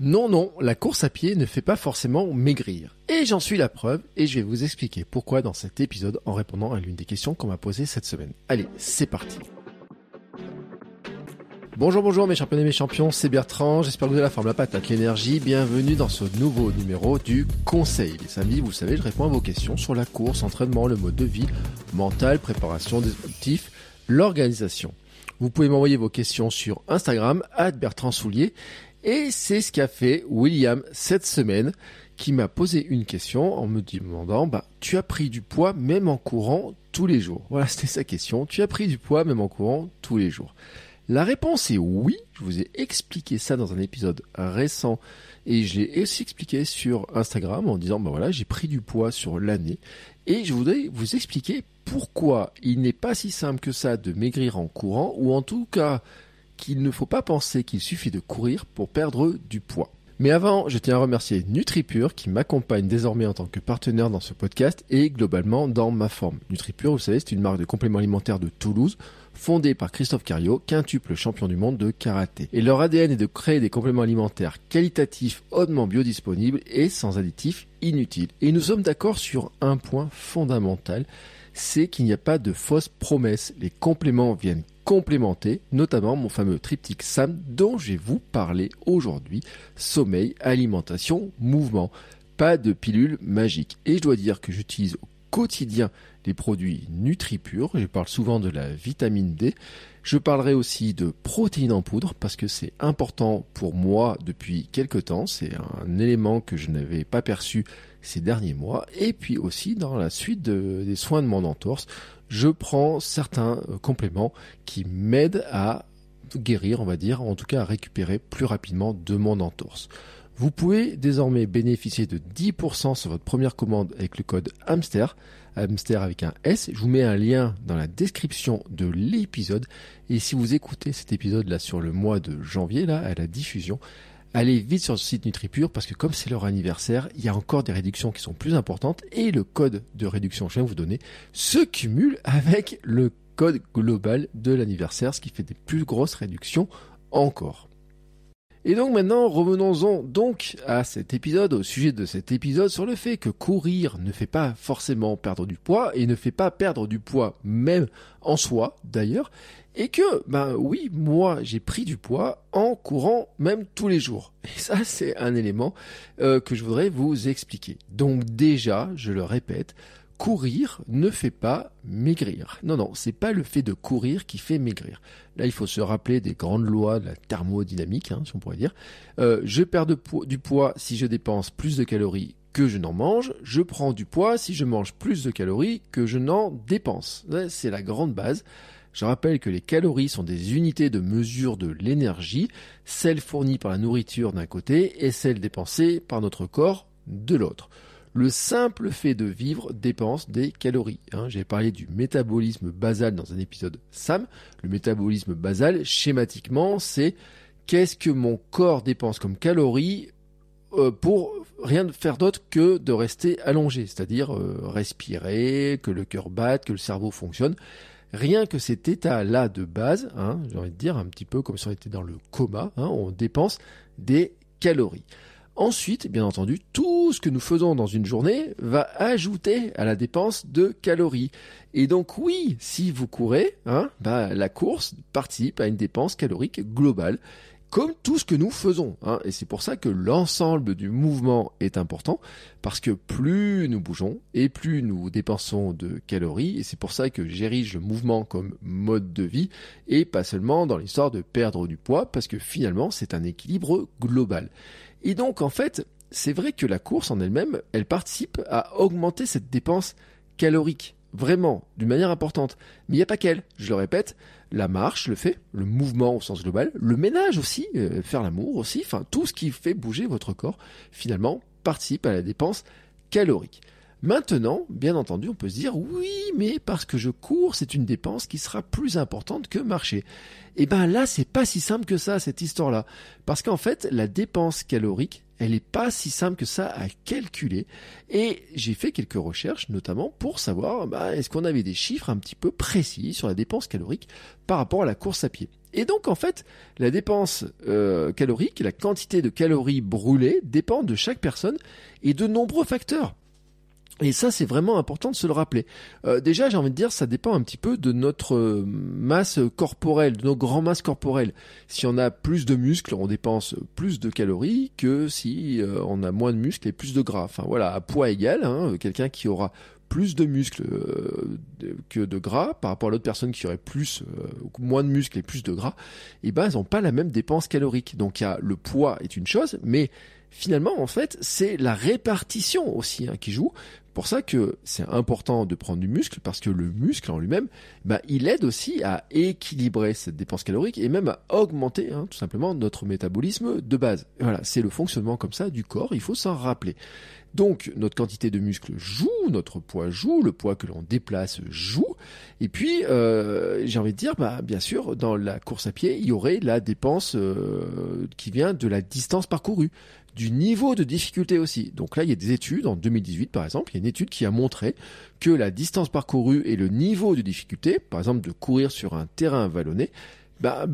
Non, non, la course à pied ne fait pas forcément maigrir. Et j'en suis la preuve, et je vais vous expliquer pourquoi dans cet épisode en répondant à l'une des questions qu'on m'a posées cette semaine. Allez, c'est parti. Bonjour, bonjour mes champions et mes champions, c'est Bertrand, j'espère que vous avez la forme, la patate, l'énergie. Bienvenue dans ce nouveau numéro du Conseil. Les samedis, vous savez, je réponds à vos questions sur la course, entraînement, le mode de vie, mental, préparation des objectifs, l'organisation. Vous pouvez m'envoyer vos questions sur Instagram, Bertrand Soulier, et c'est ce qu'a fait William cette semaine, qui m'a posé une question en me demandant, bah, tu as pris du poids même en courant tous les jours. Voilà, c'était sa question. Tu as pris du poids même en courant tous les jours. La réponse est oui. Je vous ai expliqué ça dans un épisode récent et je l'ai aussi expliqué sur Instagram en disant, bah voilà, j'ai pris du poids sur l'année et je voudrais vous expliquer pourquoi il n'est pas si simple que ça de maigrir en courant ou en tout cas qu'il ne faut pas penser qu'il suffit de courir pour perdre du poids. Mais avant, je tiens à remercier NutriPure qui m'accompagne désormais en tant que partenaire dans ce podcast et globalement dans ma forme. NutriPure, vous savez, c'est une marque de compléments alimentaires de Toulouse fondée par Christophe Cario, quintuple champion du monde de karaté. Et leur ADN est de créer des compléments alimentaires qualitatifs, hautement biodisponibles et sans additifs inutiles. Et nous sommes d'accord sur un point fondamental, c'est qu'il n'y a pas de fausses promesses. Les compléments viennent complémenter, notamment mon fameux triptyque SAM dont je vais vous parler aujourd'hui. Sommeil, alimentation, mouvement. Pas de pilule magique. Et je dois dire que j'utilise au quotidien les produits NutriPure. Je parle souvent de la vitamine D. Je parlerai aussi de protéines en poudre parce que c'est important pour moi depuis quelque temps. C'est un élément que je n'avais pas perçu ces derniers mois. Et puis aussi dans la suite des soins de mon entorse, je prends certains euh, compléments qui m'aident à guérir, on va dire, en tout cas à récupérer plus rapidement de mon entorse. Vous pouvez désormais bénéficier de 10% sur votre première commande avec le code HAMSTER, HAMSTER avec un S. Je vous mets un lien dans la description de l'épisode. Et si vous écoutez cet épisode là sur le mois de janvier, là, à la diffusion, allez vite sur le site NutriPure parce que comme c'est leur anniversaire, il y a encore des réductions qui sont plus importantes et le code de réduction que je viens de vous donner se cumule avec le code global de l'anniversaire, ce qui fait des plus grosses réductions encore. Et donc maintenant, revenons-en donc à cet épisode, au sujet de cet épisode, sur le fait que courir ne fait pas forcément perdre du poids et ne fait pas perdre du poids même en soi d'ailleurs, et que, ben oui, moi j'ai pris du poids en courant même tous les jours. Et ça c'est un élément euh, que je voudrais vous expliquer. Donc déjà, je le répète, courir ne fait pas maigrir. Non, non, c'est pas le fait de courir qui fait maigrir. Là, il faut se rappeler des grandes lois de la thermodynamique, hein, si on pourrait dire. Euh, je perds du poids si je dépense plus de calories que je n'en mange. Je prends du poids si je mange plus de calories que je n'en dépense. C'est la grande base. Je rappelle que les calories sont des unités de mesure de l'énergie, celles fournies par la nourriture d'un côté et celles dépensées par notre corps de l'autre. Le simple fait de vivre dépense des calories. Hein. J'ai parlé du métabolisme basal dans un épisode SAM. Le métabolisme basal, schématiquement, c'est qu'est-ce que mon corps dépense comme calories euh, pour rien faire d'autre que de rester allongé, c'est-à-dire euh, respirer, que le cœur batte, que le cerveau fonctionne. Rien que cet état-là de base, hein, j'ai envie de dire un petit peu comme si on était dans le coma, hein, on dépense des calories. Ensuite, bien entendu, tout ce que nous faisons dans une journée va ajouter à la dépense de calories. Et donc oui, si vous courez, hein, bah, la course participe à une dépense calorique globale comme tout ce que nous faisons. Hein. Et c'est pour ça que l'ensemble du mouvement est important, parce que plus nous bougeons et plus nous dépensons de calories, et c'est pour ça que j'érige le mouvement comme mode de vie, et pas seulement dans l'histoire de perdre du poids, parce que finalement c'est un équilibre global. Et donc en fait, c'est vrai que la course en elle-même, elle participe à augmenter cette dépense calorique. vraiment d'une manière importante. Mais il n'y a pas qu'elle, je le répète, la marche le fait, le mouvement au sens global, le ménage aussi, euh, faire l'amour aussi, enfin tout ce qui fait bouger votre corps, finalement, participe à la dépense calorique. Maintenant, bien entendu, on peut se dire oui, mais parce que je cours, c'est une dépense qui sera plus importante que marcher. Et eh ben là, c'est pas si simple que ça cette histoire-là, parce qu'en fait, la dépense calorique, elle n'est pas si simple que ça à calculer. Et j'ai fait quelques recherches, notamment pour savoir bah, est-ce qu'on avait des chiffres un petit peu précis sur la dépense calorique par rapport à la course à pied. Et donc en fait, la dépense euh, calorique, la quantité de calories brûlées dépend de chaque personne et de nombreux facteurs. Et ça, c'est vraiment important de se le rappeler. Euh, déjà, j'ai envie de dire, ça dépend un petit peu de notre euh, masse corporelle, de nos grands masses corporelles. Si on a plus de muscles, on dépense plus de calories que si euh, on a moins de muscles et plus de gras. Enfin voilà, à poids égal, hein, quelqu'un qui aura plus de muscles que de gras par rapport à l'autre personne qui aurait plus moins de muscles et plus de gras, et eh ben elles n'ont pas la même dépense calorique. Donc y a le poids est une chose, mais finalement, en fait, c'est la répartition aussi hein, qui joue pour ça que c'est important de prendre du muscle parce que le muscle en lui-même, bah, il aide aussi à équilibrer cette dépense calorique et même à augmenter hein, tout simplement notre métabolisme de base. voilà, c'est le fonctionnement comme ça du corps, il faut s'en rappeler. Donc notre quantité de muscle joue, notre poids joue, le poids que l'on déplace joue. Et puis euh, j'ai envie de dire, bah, bien sûr, dans la course à pied, il y aurait la dépense euh, qui vient de la distance parcourue du niveau de difficulté aussi. Donc là, il y a des études, en 2018 par exemple, il y a une étude qui a montré que la distance parcourue et le niveau de difficulté, par exemple de courir sur un terrain vallonné, bah,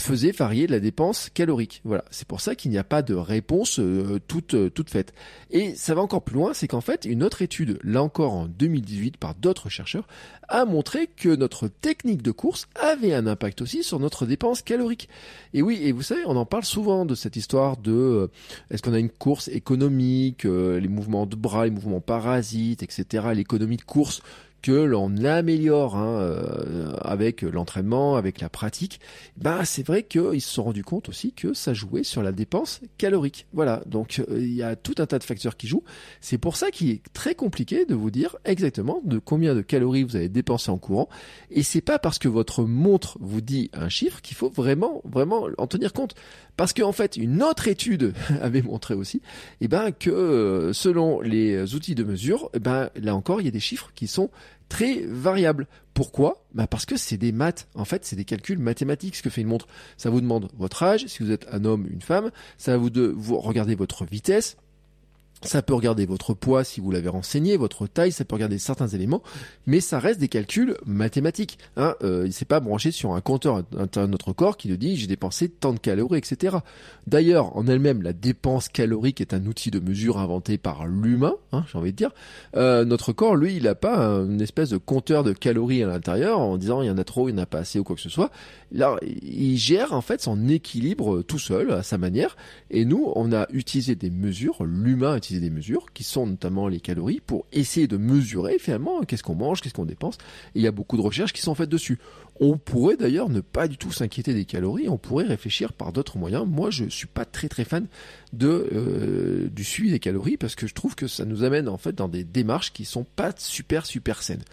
faisait varier la dépense calorique. Voilà, c'est pour ça qu'il n'y a pas de réponse euh, toute euh, toute faite. Et ça va encore plus loin, c'est qu'en fait une autre étude, là encore en 2018 par d'autres chercheurs, a montré que notre technique de course avait un impact aussi sur notre dépense calorique. Et oui, et vous savez, on en parle souvent de cette histoire de euh, est-ce qu'on a une course économique, les mouvements de bras, les mouvements parasites, etc., l'économie de course que l'on améliore hein, euh, avec l'entraînement, avec la pratique, bah c'est vrai qu'ils se sont rendus compte aussi que ça jouait sur la dépense calorique. Voilà, donc euh, il y a tout un tas de facteurs qui jouent. C'est pour ça qu'il est très compliqué de vous dire exactement de combien de calories vous avez dépensé en courant. Et c'est pas parce que votre montre vous dit un chiffre qu'il faut vraiment, vraiment en tenir compte. Parce qu'en fait, une autre étude avait montré aussi, eh ben, que euh, selon les outils de mesure, eh ben, là encore, il y a des chiffres qui sont très variables. Pourquoi? Bah Parce que c'est des maths. En fait, c'est des calculs mathématiques ce que fait une montre. Ça vous demande votre âge, si vous êtes un homme, une femme. Ça vous, de, vous regarder votre vitesse, ça peut regarder votre poids si vous l'avez renseigné, votre taille, ça peut regarder certains éléments, mais ça reste des calculs mathématiques. Hein. Euh, il s'est pas branché sur un compteur de notre corps qui nous dit j'ai dépensé tant de calories, etc. D'ailleurs, en elle-même, la dépense calorique est un outil de mesure inventé par l'humain, hein, j'ai envie de dire. Euh, notre corps, lui, il n'a pas une espèce de compteur de calories à l'intérieur en disant il y en a trop, il n'y en a pas assez ou quoi que ce soit. Là, il gère en fait son équilibre tout seul à sa manière. Et nous, on a utilisé des mesures, l'humain a utilisé des mesures, qui sont notamment les calories, pour essayer de mesurer finalement qu'est-ce qu'on mange, qu'est-ce qu'on dépense. Et il y a beaucoup de recherches qui sont faites dessus. On pourrait d'ailleurs ne pas du tout s'inquiéter des calories, on pourrait réfléchir par d'autres moyens. Moi, je suis pas très très fan de euh, du suivi des calories parce que je trouve que ça nous amène en fait dans des démarches qui sont pas super super saines.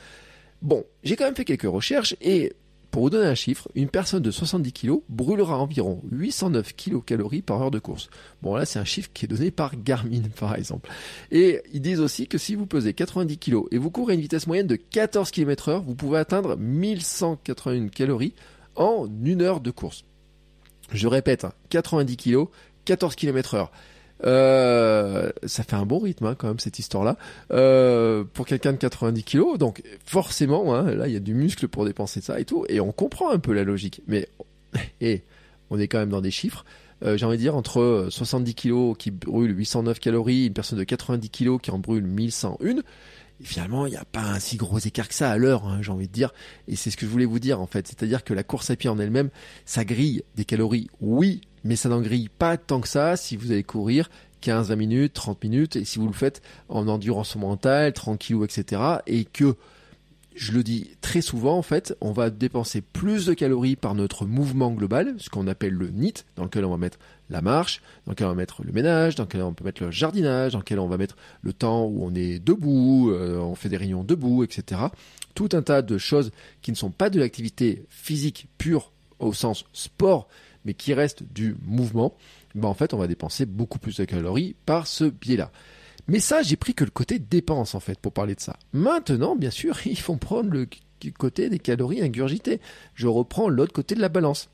Bon, j'ai quand même fait quelques recherches et pour vous donner un chiffre, une personne de 70 kg brûlera environ 809 kcal par heure de course. Bon là c'est un chiffre qui est donné par Garmin par exemple. Et ils disent aussi que si vous pesez 90 kg et vous courez à une vitesse moyenne de 14 km heure, vous pouvez atteindre 1181 calories en une heure de course. Je répète, 90 kg, 14 km heure. Euh, ça fait un bon rythme hein, quand même cette histoire-là euh, pour quelqu'un de 90 kilos. Donc forcément, hein, là il y a du muscle pour dépenser ça et tout, et on comprend un peu la logique. Mais et on est quand même dans des chiffres. Euh, j'ai envie de dire entre 70 kilos qui brûle 809 calories, une personne de 90 kilos qui en brûle 1101. Et finalement, il n'y a pas un si gros écart que ça à l'heure, hein, j'ai envie de dire. Et c'est ce que je voulais vous dire en fait. C'est-à-dire que la course à pied en elle-même, ça grille des calories, oui, mais ça n'en grille pas tant que ça si vous allez courir 15, 20 minutes, 30 minutes, et si vous le faites en endurance mentale, tranquille, etc., et que je le dis très souvent en fait, on va dépenser plus de calories par notre mouvement global, ce qu'on appelle le NIT, dans lequel on va mettre la marche, dans lequel on va mettre le ménage, dans lequel on peut mettre le jardinage, dans lequel on va mettre le temps où on est debout, euh, on fait des réunions debout, etc. Tout un tas de choses qui ne sont pas de l'activité physique pure au sens sport, mais qui restent du mouvement. Ben en fait, on va dépenser beaucoup plus de calories par ce biais-là. Mais ça, j'ai pris que le côté dépense en fait pour parler de ça. Maintenant, bien sûr, il faut prendre le côté des calories ingurgitées. Je reprends l'autre côté de la balance.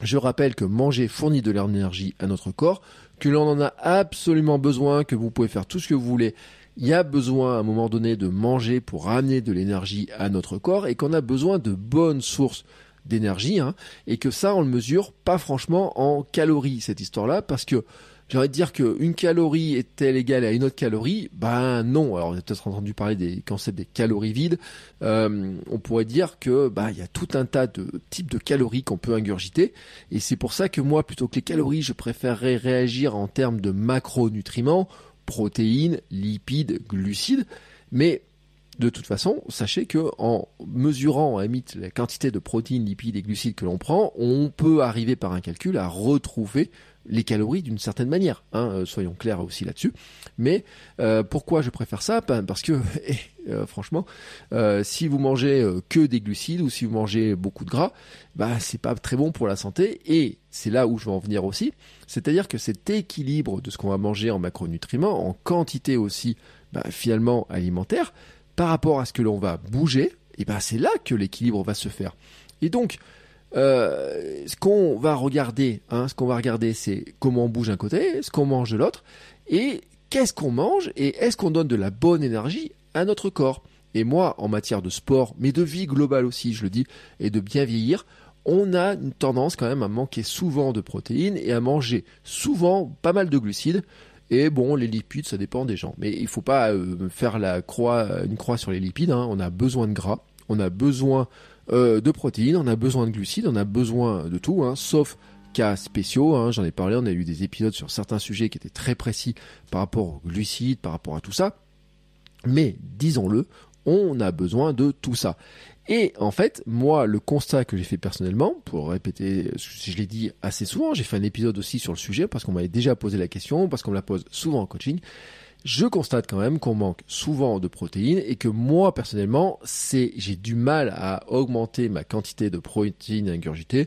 Je rappelle que manger fournit de l'énergie à notre corps, que l'on en a absolument besoin, que vous pouvez faire tout ce que vous voulez. Il y a besoin à un moment donné de manger pour ramener de l'énergie à notre corps et qu'on a besoin de bonnes sources d'énergie hein, et que ça on le mesure pas franchement en calories cette histoire-là parce que j'ai envie de dire qu'une calorie est-elle égale à une autre calorie? Ben non. Alors vous avez peut-être entendu parler des concepts des calories vides. Euh, on pourrait dire que bah il y a tout un tas de types de calories qu'on peut ingurgiter. Et c'est pour ça que moi, plutôt que les calories, je préférerais réagir en termes de macronutriments, protéines, lipides, glucides. Mais de toute façon, sachez que en mesurant à la quantité de protéines, lipides et glucides que l'on prend, on peut arriver par un calcul à retrouver les calories d'une certaine manière. Hein, euh, soyons clairs aussi là-dessus. Mais euh, pourquoi je préfère ça? Ben, Parce que eh, euh, franchement, si vous mangez que des glucides ou si vous mangez beaucoup de gras, bah c'est pas très bon pour la santé. Et c'est là où je veux en venir aussi. C'est-à-dire que cet équilibre de ce qu'on va manger en macronutriments, en quantité aussi bah, finalement alimentaire, par rapport à ce que l'on va bouger, et ben c'est là que l'équilibre va se faire. Et donc, euh, ce qu'on va regarder, hein, ce qu'on va regarder, c'est comment on bouge d'un côté, ce qu'on mange de l'autre, et qu'est-ce qu'on mange, et est-ce qu'on donne de la bonne énergie à notre corps. Et moi, en matière de sport, mais de vie globale aussi, je le dis, et de bien vieillir, on a une tendance quand même à manquer souvent de protéines et à manger souvent pas mal de glucides. Et bon, les lipides, ça dépend des gens. Mais il ne faut pas euh, faire croix, une croix sur les lipides. Hein. On a besoin de gras, on a besoin euh, de protéines, on a besoin de glucides, on a besoin de tout, hein, sauf cas spéciaux. Hein. J'en ai parlé, on a eu des épisodes sur certains sujets qui étaient très précis par rapport aux glucides, par rapport à tout ça. Mais disons-le, on a besoin de tout ça. Et en fait, moi, le constat que j'ai fait personnellement, pour répéter, je l'ai dit assez souvent, j'ai fait un épisode aussi sur le sujet parce qu'on m'avait déjà posé la question, parce qu'on me la pose souvent en coaching. Je constate quand même qu'on manque souvent de protéines et que moi personnellement, c'est j'ai du mal à augmenter ma quantité de protéines ingurgitées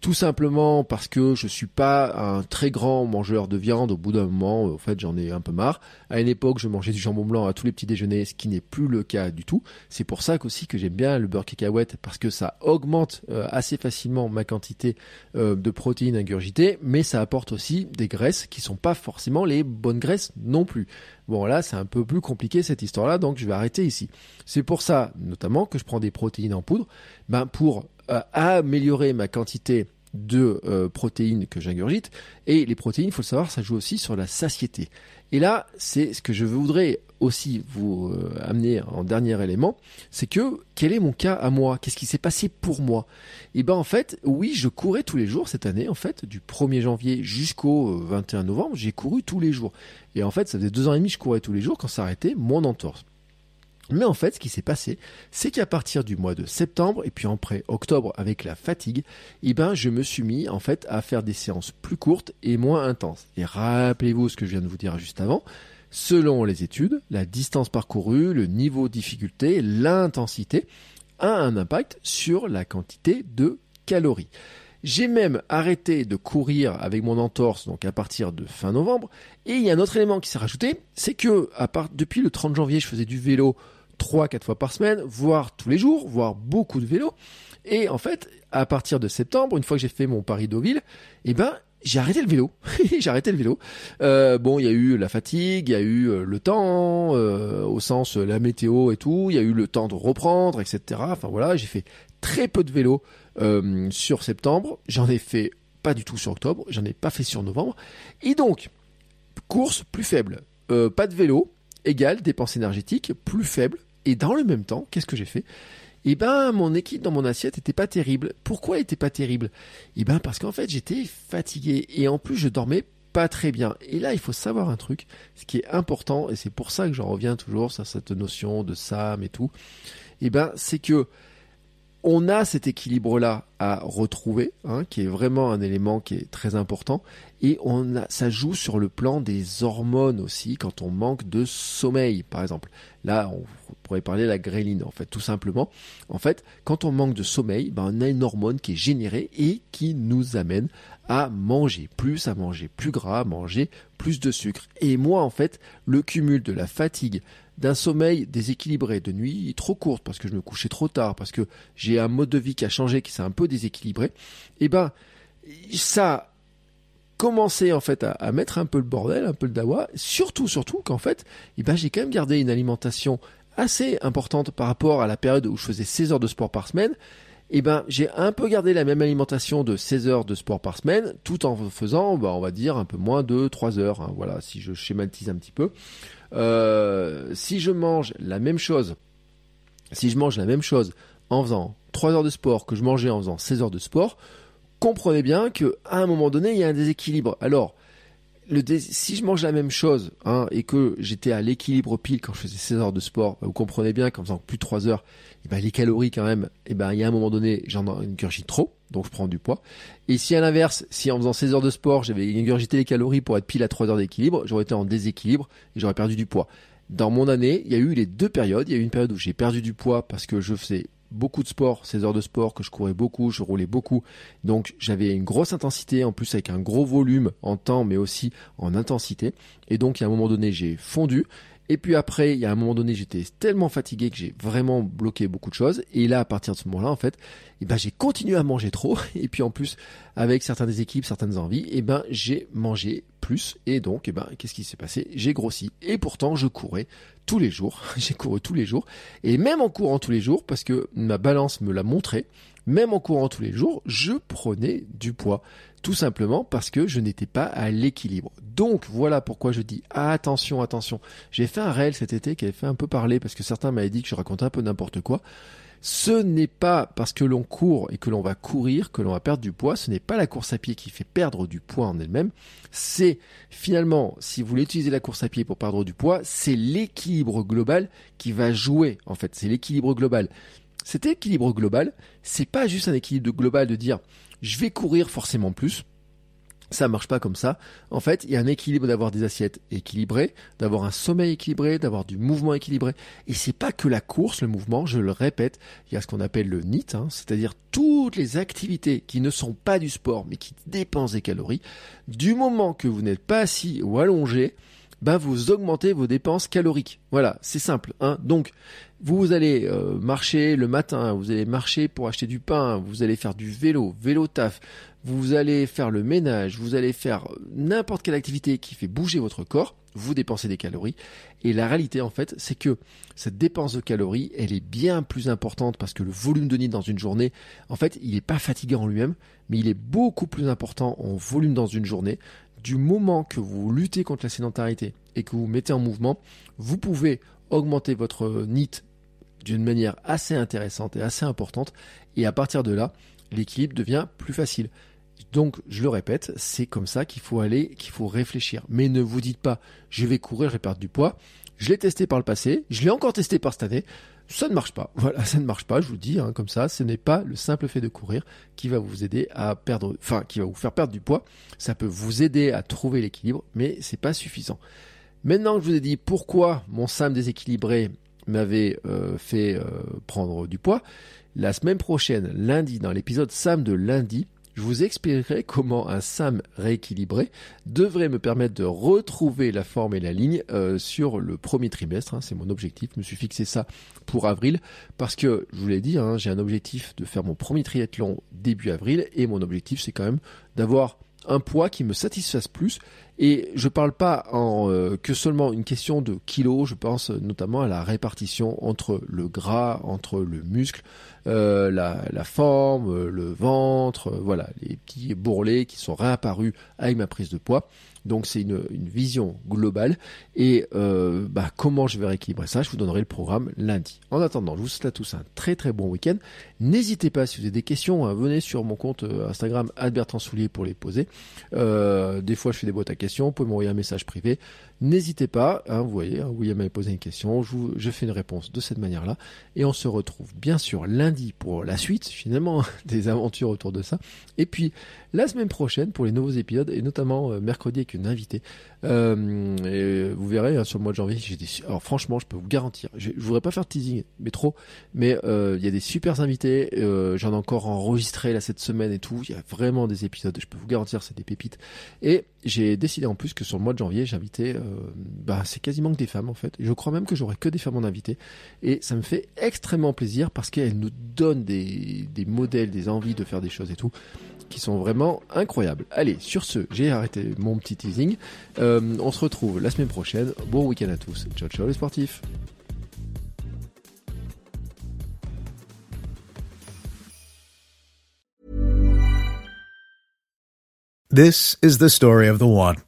tout simplement parce que je suis pas un très grand mangeur de viande. Au bout d'un moment, en fait, j'en ai un peu marre. À une époque, je mangeais du jambon blanc à tous les petits déjeuners, ce qui n'est plus le cas du tout. C'est pour ça qu'aussi que j'aime bien le beurre cacahuète parce que ça augmente euh, assez facilement ma quantité euh, de protéines ingurgitées, mais ça apporte aussi des graisses qui sont pas forcément les bonnes graisses non plus. Bon là, c'est un peu plus compliqué cette histoire-là, donc je vais arrêter ici. C'est pour ça, notamment, que je prends des protéines en poudre, ben pour euh, améliorer ma quantité de euh, protéines que j'ingurgite. Et les protéines, il faut le savoir, ça joue aussi sur la satiété. Et là, c'est ce que je voudrais aussi vous euh, amener en dernier élément, c'est que quel est mon cas à moi? Qu'est-ce qui s'est passé pour moi? Et eh ben en fait, oui, je courais tous les jours cette année. En fait, du 1er janvier jusqu'au 21 novembre, j'ai couru tous les jours. Et en fait, ça faisait deux ans et demi que je courais tous les jours quand ça arrêtait mon entorse. Mais en fait, ce qui s'est passé, c'est qu'à partir du mois de septembre et puis après octobre avec la fatigue, eh ben, je me suis mis en fait à faire des séances plus courtes et moins intenses. Et rappelez-vous ce que je viens de vous dire juste avant. Selon les études, la distance parcourue, le niveau de difficulté, l'intensité a un impact sur la quantité de calories. J'ai même arrêté de courir avec mon entorse donc à partir de fin novembre. Et il y a un autre élément qui s'est rajouté, c'est que à part, depuis le 30 janvier, je faisais du vélo 3-4 fois par semaine, voire tous les jours, voire beaucoup de vélo. Et en fait, à partir de septembre, une fois que j'ai fait mon Paris-Deauville, eh ben, j'ai arrêté le vélo. j'ai arrêté le vélo. Euh, bon, il y a eu la fatigue, il y a eu euh, le temps, euh, au sens la météo et tout. Il y a eu le temps de reprendre, etc. Enfin voilà, j'ai fait très peu de vélo sur septembre. J'en ai fait pas du tout sur octobre. J'en ai pas fait sur novembre. Et donc, course plus faible. pas de vélo égale dépense énergétique plus faible et dans le même temps, qu'est-ce que j'ai fait? Eh ben, mon équipe dans mon assiette était pas terrible. Pourquoi elle était pas terrible? Eh ben, parce qu'en fait, j'étais fatigué et en plus, je dormais pas très bien. Et là, il faut savoir un truc, ce qui est important, et c'est pour ça que j'en reviens toujours sur cette notion de SAM et tout, Eh ben, c'est que on a cet équilibre-là à retrouver, hein, qui est vraiment un élément qui est très important, et on a, ça joue sur le plan des hormones aussi quand on manque de sommeil, par exemple. Là, on pourrait parler de la gréline, en fait, tout simplement. En fait, quand on manque de sommeil, ben, on a une hormone qui est générée et qui nous amène à manger plus, à manger plus gras, à manger plus de sucre. Et moi, en fait, le cumul de la fatigue, d'un sommeil déséquilibré, de nuit trop courte parce que je me couchais trop tard, parce que j'ai un mode de vie qui a changé, qui s'est un peu déséquilibré, et eh ben ça commencé en fait à, mettre un peu le bordel, un peu le dawa, surtout surtout qu'en fait, eh ben j'ai quand même gardé une alimentation assez importante par rapport à la période où je faisais 16 heures de sport par semaine. Eh ben j'ai un peu gardé la même alimentation de 16 heures de sport par semaine, tout en faisant, bah, on va dire, un peu moins de 3 heures. Hein. voilà, si je schématise un petit peu. Euh, si je mange la même chose, si je mange la même chose en faisant 3 heures de sport que je mangeais en faisant 16 heures de sport, comprenez bien qu'à un moment donné, il y a un déséquilibre. Alors, si je mange la même chose hein, et que j'étais à l'équilibre pile quand je faisais 16 heures de sport, vous comprenez bien qu'en faisant plus de 3 heures, eh ben, les calories quand même, et eh ben, il y a un moment donné, j'en ingurgite trop, donc je prends du poids. Et si à l'inverse, si en faisant 16 heures de sport, j'avais ingurgité les calories pour être pile à 3 heures d'équilibre, j'aurais été en déséquilibre et j'aurais perdu du poids. Dans mon année, il y a eu les deux périodes. Il y a eu une période où j'ai perdu du poids parce que je faisais beaucoup de sport, 16 heures de sport, que je courais beaucoup, je roulais beaucoup. Donc j'avais une grosse intensité, en plus avec un gros volume en temps, mais aussi en intensité. Et donc, a un moment donné, j'ai fondu. Et puis après, il y a un moment donné, j'étais tellement fatigué que j'ai vraiment bloqué beaucoup de choses. Et là, à partir de ce moment-là, en fait, eh ben, j'ai continué à manger trop. Et puis en plus, avec certaines équipes, certaines envies, eh ben, j'ai mangé plus. Et donc, eh ben, qu'est-ce qui s'est passé? J'ai grossi. Et pourtant, je courais tous les jours. j'ai couru tous les jours. Et même en courant tous les jours, parce que ma balance me l'a montré, même en courant tous les jours, je prenais du poids. Tout simplement parce que je n'étais pas à l'équilibre. Donc voilà pourquoi je dis attention, attention. J'ai fait un réel cet été qui avait fait un peu parler parce que certains m'avaient dit que je racontais un peu n'importe quoi. Ce n'est pas parce que l'on court et que l'on va courir que l'on va perdre du poids. Ce n'est pas la course à pied qui fait perdre du poids en elle-même. C'est finalement, si vous voulez utiliser la course à pied pour perdre du poids, c'est l'équilibre global qui va jouer. En fait, c'est l'équilibre global. Cet équilibre global, c'est pas juste un équilibre global de dire je vais courir forcément plus. Ça marche pas comme ça. En fait, il y a un équilibre d'avoir des assiettes équilibrées, d'avoir un sommeil équilibré, d'avoir du mouvement équilibré. Et c'est pas que la course, le mouvement, je le répète, il y a ce qu'on appelle le NIT, hein, c'est-à-dire toutes les activités qui ne sont pas du sport, mais qui dépensent des calories. Du moment que vous n'êtes pas assis ou allongé, bah vous augmentez vos dépenses caloriques. Voilà, c'est simple. Hein. Donc, vous allez euh, marcher le matin, vous allez marcher pour acheter du pain, vous allez faire du vélo, vélo taf, vous allez faire le ménage, vous allez faire n'importe quelle activité qui fait bouger votre corps, vous dépensez des calories. Et la réalité, en fait, c'est que cette dépense de calories, elle est bien plus importante parce que le volume de nid dans une journée, en fait, il n'est pas fatigant en lui-même, mais il est beaucoup plus important en volume dans une journée du moment que vous luttez contre la sédentarité et que vous mettez en mouvement, vous pouvez augmenter votre NIT d'une manière assez intéressante et assez importante. Et à partir de là, l'équilibre devient plus facile. Donc, je le répète, c'est comme ça qu'il faut aller, qu'il faut réfléchir. Mais ne vous dites pas, je vais courir et perdre du poids. Je l'ai testé par le passé, je l'ai encore testé par cette année. Ça ne marche pas. Voilà, ça ne marche pas. Je vous dis, hein, comme ça, ce n'est pas le simple fait de courir qui va vous aider à perdre, enfin, qui va vous faire perdre du poids. Ça peut vous aider à trouver l'équilibre, mais c'est pas suffisant. Maintenant que je vous ai dit pourquoi mon SAM déséquilibré m'avait euh, fait euh, prendre du poids, la semaine prochaine, lundi, dans l'épisode SAM de lundi, je vous expliquerai comment un SAM rééquilibré devrait me permettre de retrouver la forme et la ligne euh, sur le premier trimestre. Hein, c'est mon objectif. Je me suis fixé ça pour avril parce que, je vous l'ai dit, hein, j'ai un objectif de faire mon premier triathlon début avril et mon objectif c'est quand même d'avoir un poids qui me satisfasse plus. Et je parle pas en euh, que seulement une question de kilos, je pense notamment à la répartition entre le gras, entre le muscle, euh, la, forme, euh, le ventre, voilà, les petits bourrelets qui sont réapparus avec ma prise de poids. Donc c'est une, vision globale. Et euh, bah, comment je vais rééquilibrer ça, je vous donnerai le programme lundi. En attendant, je vous souhaite à tous un très très bon week-end. N'hésitez pas, si vous avez des questions, hein, venez sur mon compte euh, Instagram Bertrand Soulier pour les poser. Euh, des fois je fais des boîtes à questions question, vous pouvez m'envoyer un message privé. N'hésitez pas, vous voyez, hein, William m'avait posé une question, je, fais une réponse de cette manière-là. Et on se retrouve bien sûr lundi pour la suite, finalement, des aventures autour de ça. Et puis la semaine prochaine pour les nouveaux épisodes, et notamment euh, mercredi avec une invitée. Euh, et vous verrez, hein, sur le mois de janvier, j'ai des... Alors franchement, je peux vous garantir, je, je voudrais pas faire teasing, mais trop, mais euh, il y a des super invités, j'en ai encore enregistré là cette semaine et tout, il y a vraiment des épisodes, je peux vous garantir, c'est des pépites. Et j'ai décidé en plus que sur le mois de janvier, j'invitais, bah c'est quasiment que des femmes en fait. Je crois même que j'aurai que des femmes en invité. Et ça me fait extrêmement plaisir parce qu'elles nous donnent des, des modèles, des envies de faire des choses et tout qui sont vraiment incroyables. Allez, sur ce, j'ai arrêté mon petit teasing. Euh, on se retrouve la semaine prochaine. Bon week-end à tous. Ciao ciao les sportifs. This is the story of the one.